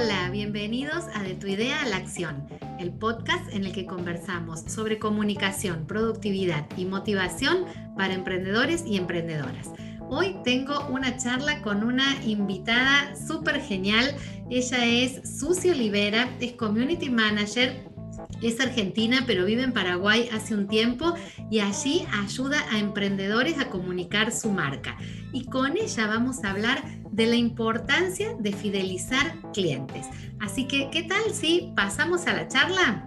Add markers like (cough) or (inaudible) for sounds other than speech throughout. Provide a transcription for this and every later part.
Hola, bienvenidos a De tu idea a la acción, el podcast en el que conversamos sobre comunicación, productividad y motivación para emprendedores y emprendedoras. Hoy tengo una charla con una invitada súper genial. Ella es Susi Olivera, es Community Manager es argentina, pero vive en Paraguay hace un tiempo y allí ayuda a emprendedores a comunicar su marca. Y con ella vamos a hablar de la importancia de fidelizar clientes. Así que, ¿qué tal si pasamos a la charla?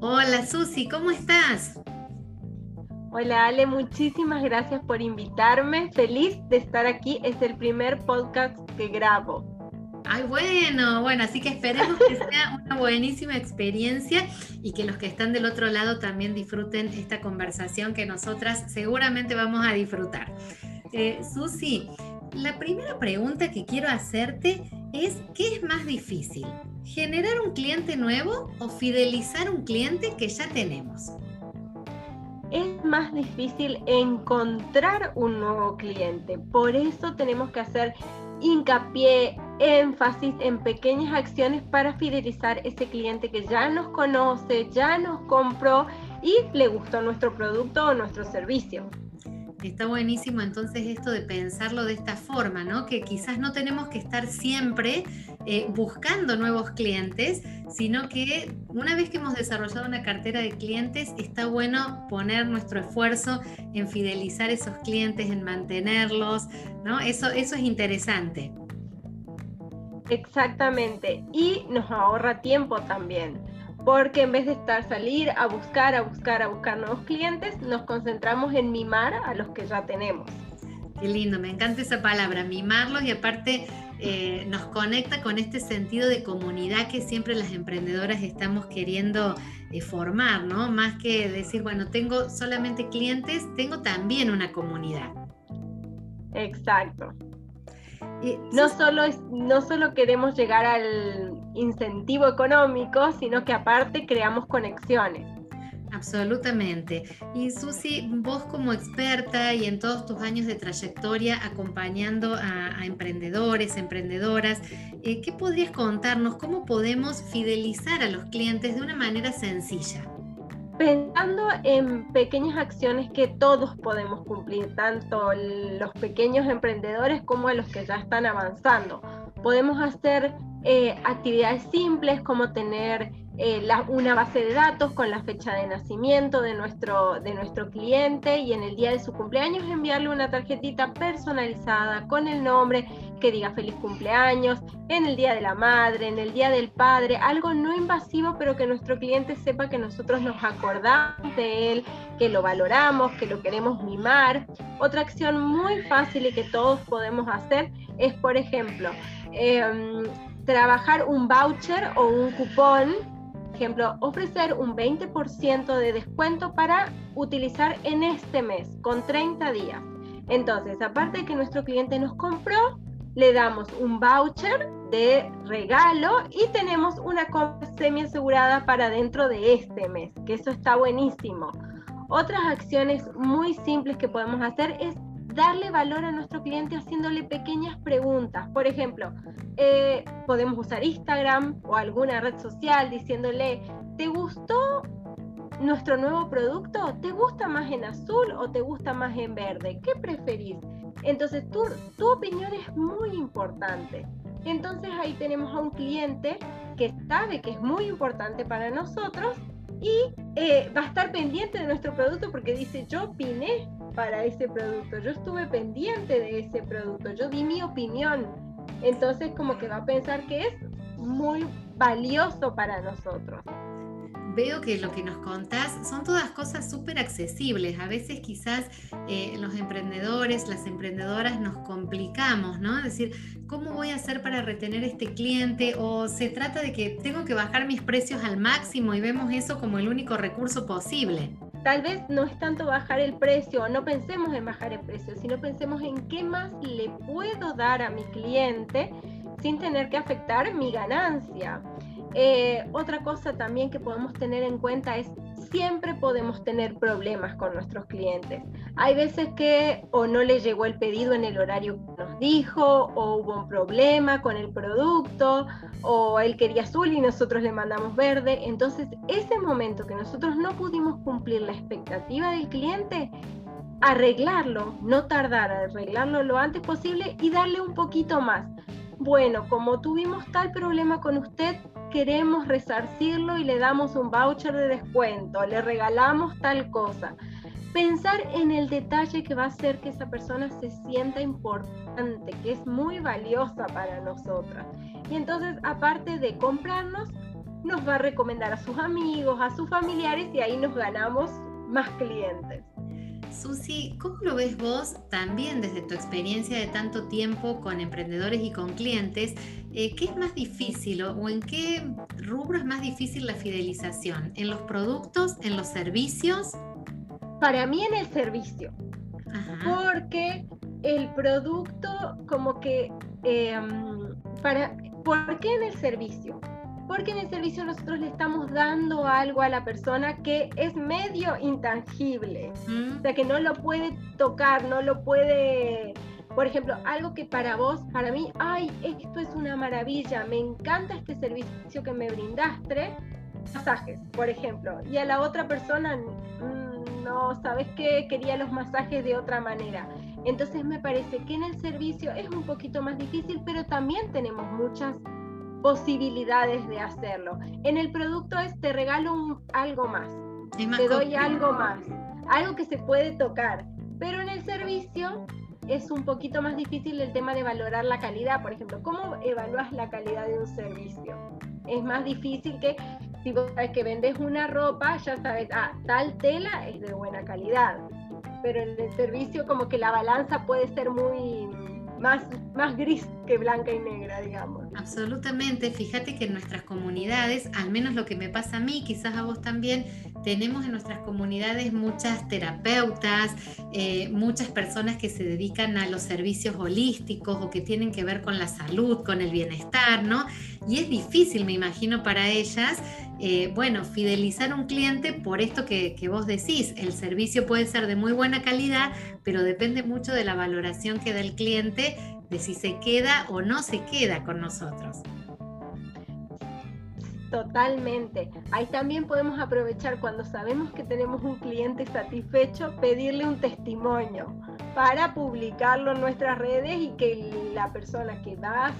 Hola Susi, ¿cómo estás? Hola Ale, muchísimas gracias por invitarme. Feliz de estar aquí. Es el primer podcast que grabo. Ay, bueno, bueno, así que esperemos que (laughs) sea una buenísima experiencia y que los que están del otro lado también disfruten esta conversación que nosotras seguramente vamos a disfrutar. Eh, Susi, la primera pregunta que quiero hacerte es, ¿qué es más difícil? ¿Generar un cliente nuevo o fidelizar un cliente que ya tenemos? Es más difícil encontrar un nuevo cliente. Por eso tenemos que hacer hincapié, énfasis en pequeñas acciones para fidelizar ese cliente que ya nos conoce, ya nos compró y le gustó nuestro producto o nuestro servicio. Está buenísimo entonces esto de pensarlo de esta forma, ¿no? Que quizás no tenemos que estar siempre eh, buscando nuevos clientes, sino que una vez que hemos desarrollado una cartera de clientes, está bueno poner nuestro esfuerzo en fidelizar esos clientes, en mantenerlos, ¿no? Eso, eso es interesante. Exactamente, y nos ahorra tiempo también porque en vez de estar salir a buscar, a buscar, a buscar nuevos clientes, nos concentramos en mimar a los que ya tenemos. Qué lindo, me encanta esa palabra, mimarlos y aparte eh, nos conecta con este sentido de comunidad que siempre las emprendedoras estamos queriendo eh, formar, ¿no? Más que decir, bueno, tengo solamente clientes, tengo también una comunidad. Exacto. No, solo es, no solo queremos llegar al incentivo económico, sino que aparte creamos conexiones. Absolutamente. Y Susi, vos como experta y en todos tus años de trayectoria acompañando a, emprendedores, emprendedoras, eh, ¿qué podrías contarnos? ¿Cómo podemos fidelizar a los clientes de una manera sencilla? Pensando en pequeñas acciones que todos podemos cumplir, tanto los pequeños emprendedores como los que ya están avanzando. Podemos hacer eh, actividades simples como tener eh, una base de datos con la fecha de nacimiento de nuestro, de nuestro cliente y en el día de su cumpleaños enviarle una tarjetita personalizada con el nombre que diga feliz cumpleaños, en el día de la madre, en el día del padre, algo no invasivo pero que nuestro cliente sepa que nosotros nos acordamos de él, que lo valoramos, que lo queremos mimar. Otra acción muy fácil y que todos podemos hacer es, por ejemplo, em, trabajar un voucher o un cupón, ejemplo, ofrecer un 20% de descuento para utilizar en este mes con 30 días. Entonces, aparte de que nuestro cliente nos compró, le damos un voucher de regalo y tenemos una compra semi asegurada para dentro de este mes, que eso está buenísimo. Otras acciones muy simples que podemos hacer es darle valor a nuestro cliente haciéndole pequeñas preguntas. Por ejemplo, eh, podemos usar Instagram o alguna red social diciéndole, ¿te gustó nuestro nuevo producto? ¿Te gusta más en azul o te gusta más en verde? ¿Qué preferís? Entonces, tu, tu opinión es muy importante. Entonces ahí tenemos a un cliente que sabe que es muy importante para nosotros y eh, va a estar pendiente de nuestro producto porque dice, yo opiné para ese producto, yo estuve pendiente de ese producto, yo di mi opinión. Entonces como que va a pensar que es muy valioso para nosotros veo que lo que nos contás son todas cosas súper accesibles. A veces quizás eh, los emprendedores, las emprendedoras nos complicamos, ¿no? Es decir, ¿cómo voy a hacer para retener este cliente? O se trata de que tengo que bajar mis precios al máximo y vemos eso como el único recurso posible. Tal vez no es tanto bajar el precio, no pensemos en bajar el precio, sino pensemos en qué más le puedo dar a mi cliente sin tener que afectar mi ganancia. Eh, otra cosa también que podemos tener en cuenta es siempre podemos tener problemas con nuestros clientes. Hay veces que o no le llegó el pedido en el horario que nos dijo, o hubo un problema con el producto, o él quería azul y nosotros le mandamos verde. Entonces, ese momento que nosotros no pudimos cumplir la expectativa del cliente, arreglarlo, no tardar, arreglarlo lo antes posible y darle un poquito más. Bueno, como tuvimos tal problema con usted, queremos resarcirlo y le damos un voucher de descuento, le regalamos tal cosa. Pensar en el detalle que va a hacer que esa persona se sienta importante, que es muy valiosa para nosotras. Y entonces, aparte de comprarnos, nos va a recomendar a sus amigos, a sus familiares y ahí nos ganamos más clientes. Susi, ¿cómo lo ves vos también desde tu experiencia de tanto tiempo con emprendedores y con clientes? Eh, ¿Qué es más difícil o, en qué rubro es más difícil la fidelización? ¿En los productos, en los servicios? Para mí en el servicio, porque el producto como que... Em, para, ¿Por qué en el servicio? porque en el servicio nosotros le estamos dando algo a la persona que es medio intangible, o sea, que no lo puede tocar, no lo puede, por ejemplo, algo que para vos, para mí, ay, esto es una maravilla, me encanta este servicio que me brindaste, masajes, por ejemplo, y a la otra persona, mm, no, ¿sabes qué? Quería los masajes de otra manera. Entonces me parece que en el servicio es un poquito más difícil, pero también tenemos muchas posibilidades de hacerlo. En el producto es te regalo algo más, te doy algo más, algo que se puede tocar, pero en el servicio es un poquito más difícil el tema de valorar la calidad, por ejemplo, ¿cómo evalúas la calidad de un servicio? Es más difícil que si vos sabes que vendes una ropa, ya sabes, ah, tal tela es de buena calidad, pero en el servicio como que la balanza puede ser muy más, más gris que blanca y negra, digamos. Absolutamente, fíjate que en nuestras comunidades, al menos lo que me pasa a mí, quizás a vos también, tenemos en nuestras comunidades muchas terapeutas, eh, muchas personas que se dedican a los servicios holísticos o que tienen que ver con la salud, con el bienestar, ¿no? Y es difícil, me imagino, para ellas, eh, bueno, fidelizar un cliente por esto que, que vos decís. El servicio puede ser de muy buena calidad, pero depende mucho de la valoración que da el cliente de si se queda o no se queda con nosotros. Totalmente. Ahí también podemos aprovechar cuando sabemos que tenemos un cliente satisfecho, pedirle un testimonio para publicarlo en nuestras redes y que la persona que va a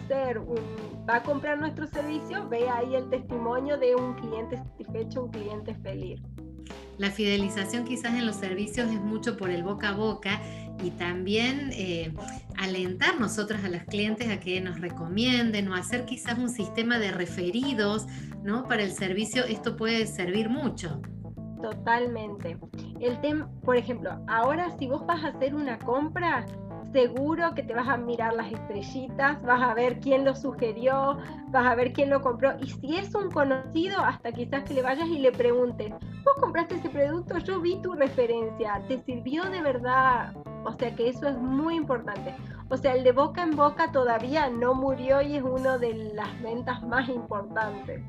va a comprar nuestro servicio vea ahí el testimonio de un cliente satisfecho, un cliente feliz. La fidelización quizás en los servicios es mucho por el boca a boca y también eh, alentar nosotros a los clientes a que nos recomienden o hacer quizás un sistema de referidos ¿no? para el servicio. Esto puede servir mucho. Totalmente. El tema, por ejemplo, ahora si vos vas a hacer una compra, seguro que te vas a mirar las estrellitas, vas a ver quién lo sugirió, vas a ver quién lo compró. Y si es un conocido, hasta quizás que le vayas y le preguntes, ¿vos compraste ese producto? Yo vi tu referencia, ¿te sirvió de verdad? O sea que eso es muy importante. O sea, el de boca en boca todavía no murió y es una de las ventas más importantes.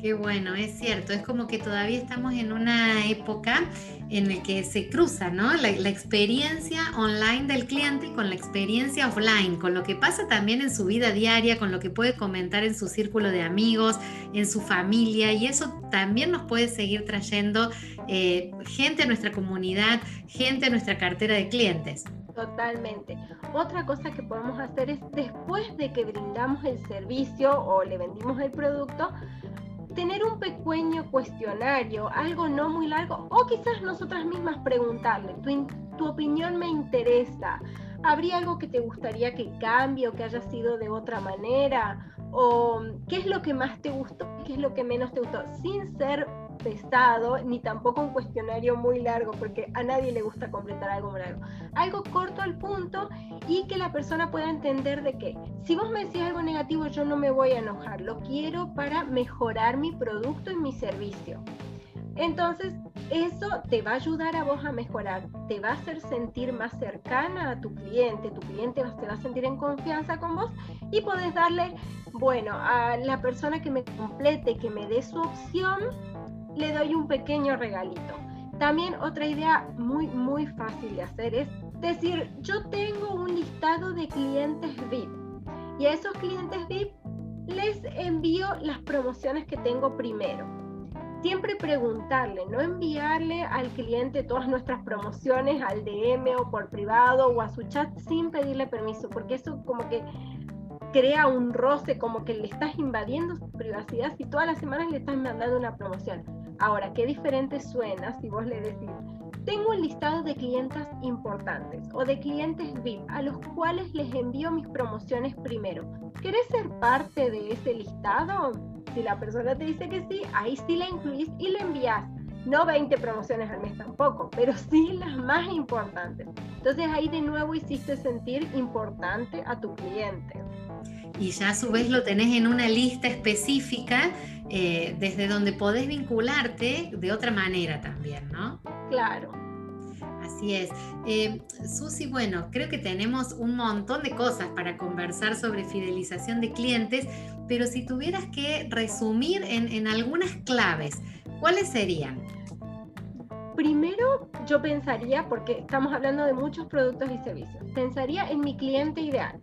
Qué bueno, es cierto, es como que todavía estamos en una época en la que se cruza, ¿no? La, experiencia online del cliente con la experiencia offline, con lo que pasa también en su vida diaria, con lo que puede comentar en su círculo de amigos, en su familia, y eso también nos puede seguir trayendo eh, gente a nuestra comunidad, gente a nuestra cartera de clientes. Totalmente. Otra cosa que podemos hacer es después de que brindamos el servicio o le vendimos el producto, tener un pequeño cuestionario, algo no muy largo, o quizás nosotras mismas preguntarle, tu, tu opinión me interesa, ¿habría algo que te gustaría que cambie o que haya sido de otra manera? ¿O qué es lo que más te gustó qué es lo que menos te gustó? Sin ser pesado, ni tampoco un cuestionario muy largo, porque a nadie le gusta completar algo muy largo. Algo corto al punto y que la persona pueda entender de que si vos me decís algo negativo, yo no me voy a enojar, lo quiero para mejorar mi producto y mi servicio. Entonces, eso te va a ayudar a vos a mejorar, te va a hacer sentir más cercana a tu cliente, tu cliente se va a sentir en confianza con vos y podés darle, bueno, a la persona que me complete, que me dé su opción, le doy un pequeño regalito. También otra idea muy, muy fácil de hacer es decir, yo tengo un listado de clientes VIP y a esos clientes VIP les envío las promociones que tengo primero. Siempre preguntarle, no enviarle al cliente todas nuestras promociones al DM o por privado o a su chat sin pedirle permiso, porque eso como que crea un roce, como que le estás invadiendo su privacidad si todas las semanas le estás mandando una promoción. Ahora, qué diferente suena si vos le decís, tengo un listado de clientes importantes o de clientes VIP a los cuales les envío mis promociones primero. ¿Querés ser parte de ese listado? Si la persona te dice que sí, ahí sí la incluís y le envías. No 20 promociones al mes tampoco, pero sí las más importantes. Entonces ahí de nuevo hiciste sentir importante a tu cliente y ya a su vez lo tenés en una lista específica eh, desde donde podés vincularte de otra manera también, ¿no? Claro. Así es. Eh, Susi, bueno, creo que tenemos un montón de cosas para conversar sobre fidelización de clientes, pero si tuvieras que resumir en, en algunas claves, ¿cuáles serían? Primero, yo pensaría, porque estamos hablando de muchos productos y servicios, pensaría en mi cliente ideal.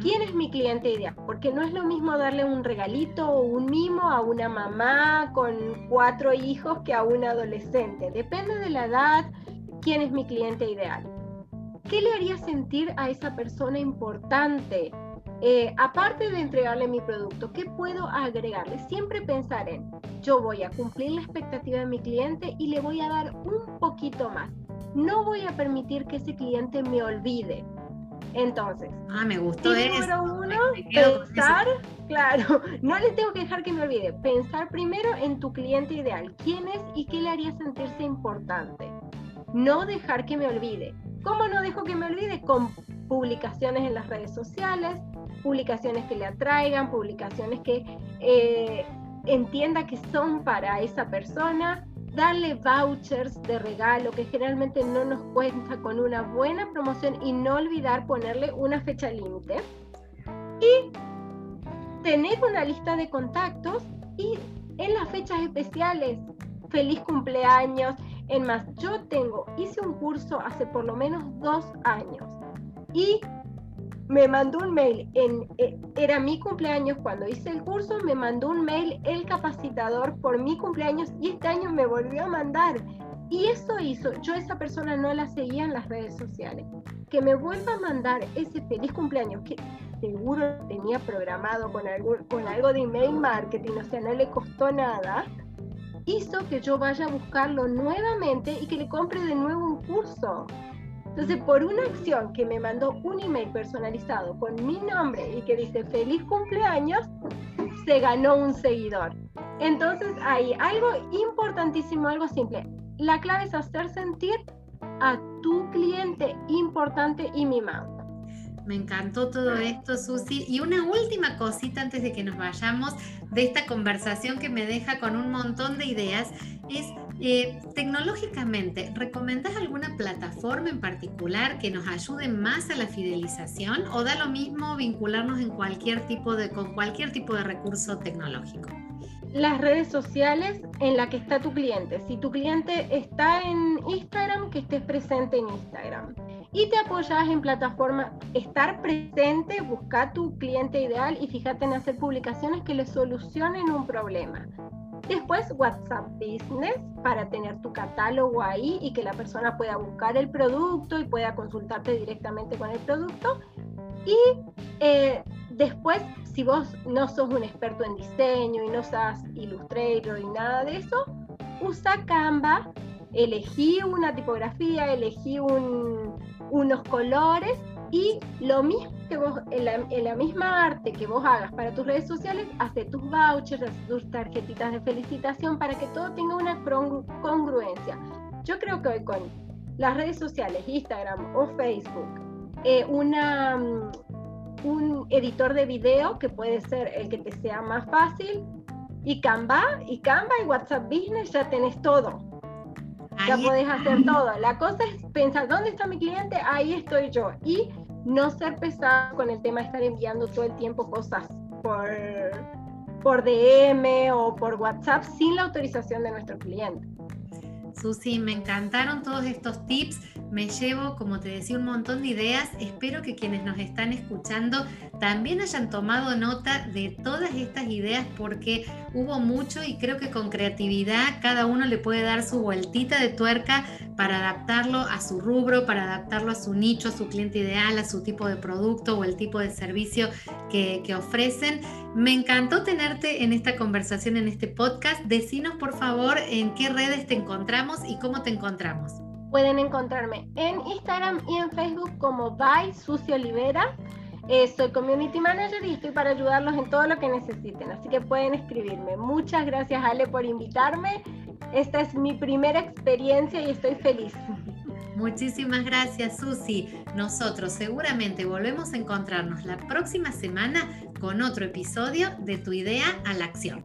¿Quién es mi cliente ideal? Porque no es lo mismo darle un regalito o un mimo a una mamá con cuatro hijos que a un adolescente. Depende de la edad, quién es mi cliente ideal. ¿Qué le haría sentir a esa persona importante? Eh, aparte de entregarle mi producto, ¿qué puedo agregarle? Siempre pensar en, yo voy a cumplir la expectativa de mi cliente y le voy a dar un poquito más. No voy a permitir que ese cliente me olvide. Entonces, ah, me gustó número uno, pensar, claro, (laughs) no le tengo que dejar que me olvide, pensar primero en tu cliente ideal, quién es y qué le haría sentirse importante. No dejar que me olvide. ¿Cómo no dejo que me olvide? Con publicaciones en las redes sociales, publicaciones que le atraigan, publicaciones que eh, entienda que son para esa persona, darle vouchers de regalo que generalmente no nos cuenta con una buena promoción y no olvidar ponerle una fecha límite. Y tener una lista de contactos y en las fechas especiales, feliz cumpleaños. En más, yo tengo, hice un curso hace por lo menos dos años y me mandó un mail, en, eh, era mi cumpleaños cuando hice el curso, me mandó un mail el capacitador por mi cumpleaños y este año me volvió a mandar. Y eso hizo, yo esa persona no la seguía en las redes sociales, que me vuelva a mandar ese feliz cumpleaños que seguro tenía programado con algo, con algo de email marketing, o sea, no le costó nada, hizo que yo vaya a buscarlo nuevamente y que le compre de nuevo un curso. Entonces, por una acción que me mandó un email personalizado con mi nombre y que dice feliz cumpleaños, se ganó un seguidor. Entonces, hay algo importantísimo, algo simple. La clave es hacer sentir a tu cliente importante y mimado. Me encantó todo esto, Susi. Y una última cosita antes de que nos vayamos de esta conversación que me deja con un montón de ideas es eh, tecnológicamente, ¿recomendás alguna plataforma en particular que nos ayude más a la fidelización o da lo mismo vincularnos con cualquier tipo de recurso tecnológico? Las redes sociales en la que está tu cliente. Si tu cliente está en Instagram, que estés presente en Instagram. Y te apoyas en plataformas, estar presente, busca tu cliente ideal y fíjate en hacer publicaciones que le solucionen un problema. Después WhatsApp Business para tener tu catálogo ahí y que la persona pueda buscar el producto y pueda consultarte directamente con el producto. Y eh, después, si vos no sos un experto en diseño y no usas Illustrator y nada de eso, usa Canva, elegí una tipografía, elegí unos colores y lo mismo que vos, en la, misma arte que vos hagas para tus redes sociales, hace tus vouchers, hace tus tarjetitas de felicitación para que todo tenga una congruencia. Yo creo que hoy con las redes sociales, Instagram o Facebook, eh, una, mm, un editor de video que puede ser el que te sea más fácil, y Canva, y Canva y WhatsApp Business ya tenés todo. ya podés hacer todo. La cosa es pensar, ¿dónde está mi cliente? Ahí estoy yo. Y no ser pesado con el tema de estar enviando todo el tiempo cosas por, por DM o por WhatsApp sin la autorización de nuestro cliente. Susi, me encantaron todos estos tips. Me llevo, como te decía, un montón de ideas. Espero que quienes nos están escuchando también hayan tomado nota de todas estas ideas porque hubo mucho y creo que con creatividad cada uno le puede dar su vueltita de tuerca para adaptarlo a su rubro, para adaptarlo a su nicho, a su cliente ideal, a su tipo de producto o el tipo de servicio que, ofrecen. Me encantó tenerte en esta conversación, en este podcast. Decinos por favor en qué redes te encontramos y cómo te encontramos. Pueden encontrarme en Instagram y en Facebook como By Sucio Olivera. Eh, soy community manager y estoy para ayudarlos en todo lo que necesiten, así que pueden escribirme. Muchas gracias Ale por invitarme. Esta es mi primera experiencia y estoy feliz. Muchísimas gracias Susi. Nosotros seguramente volvemos a encontrarnos la próxima semana con otro episodio de Tu idea a la acción.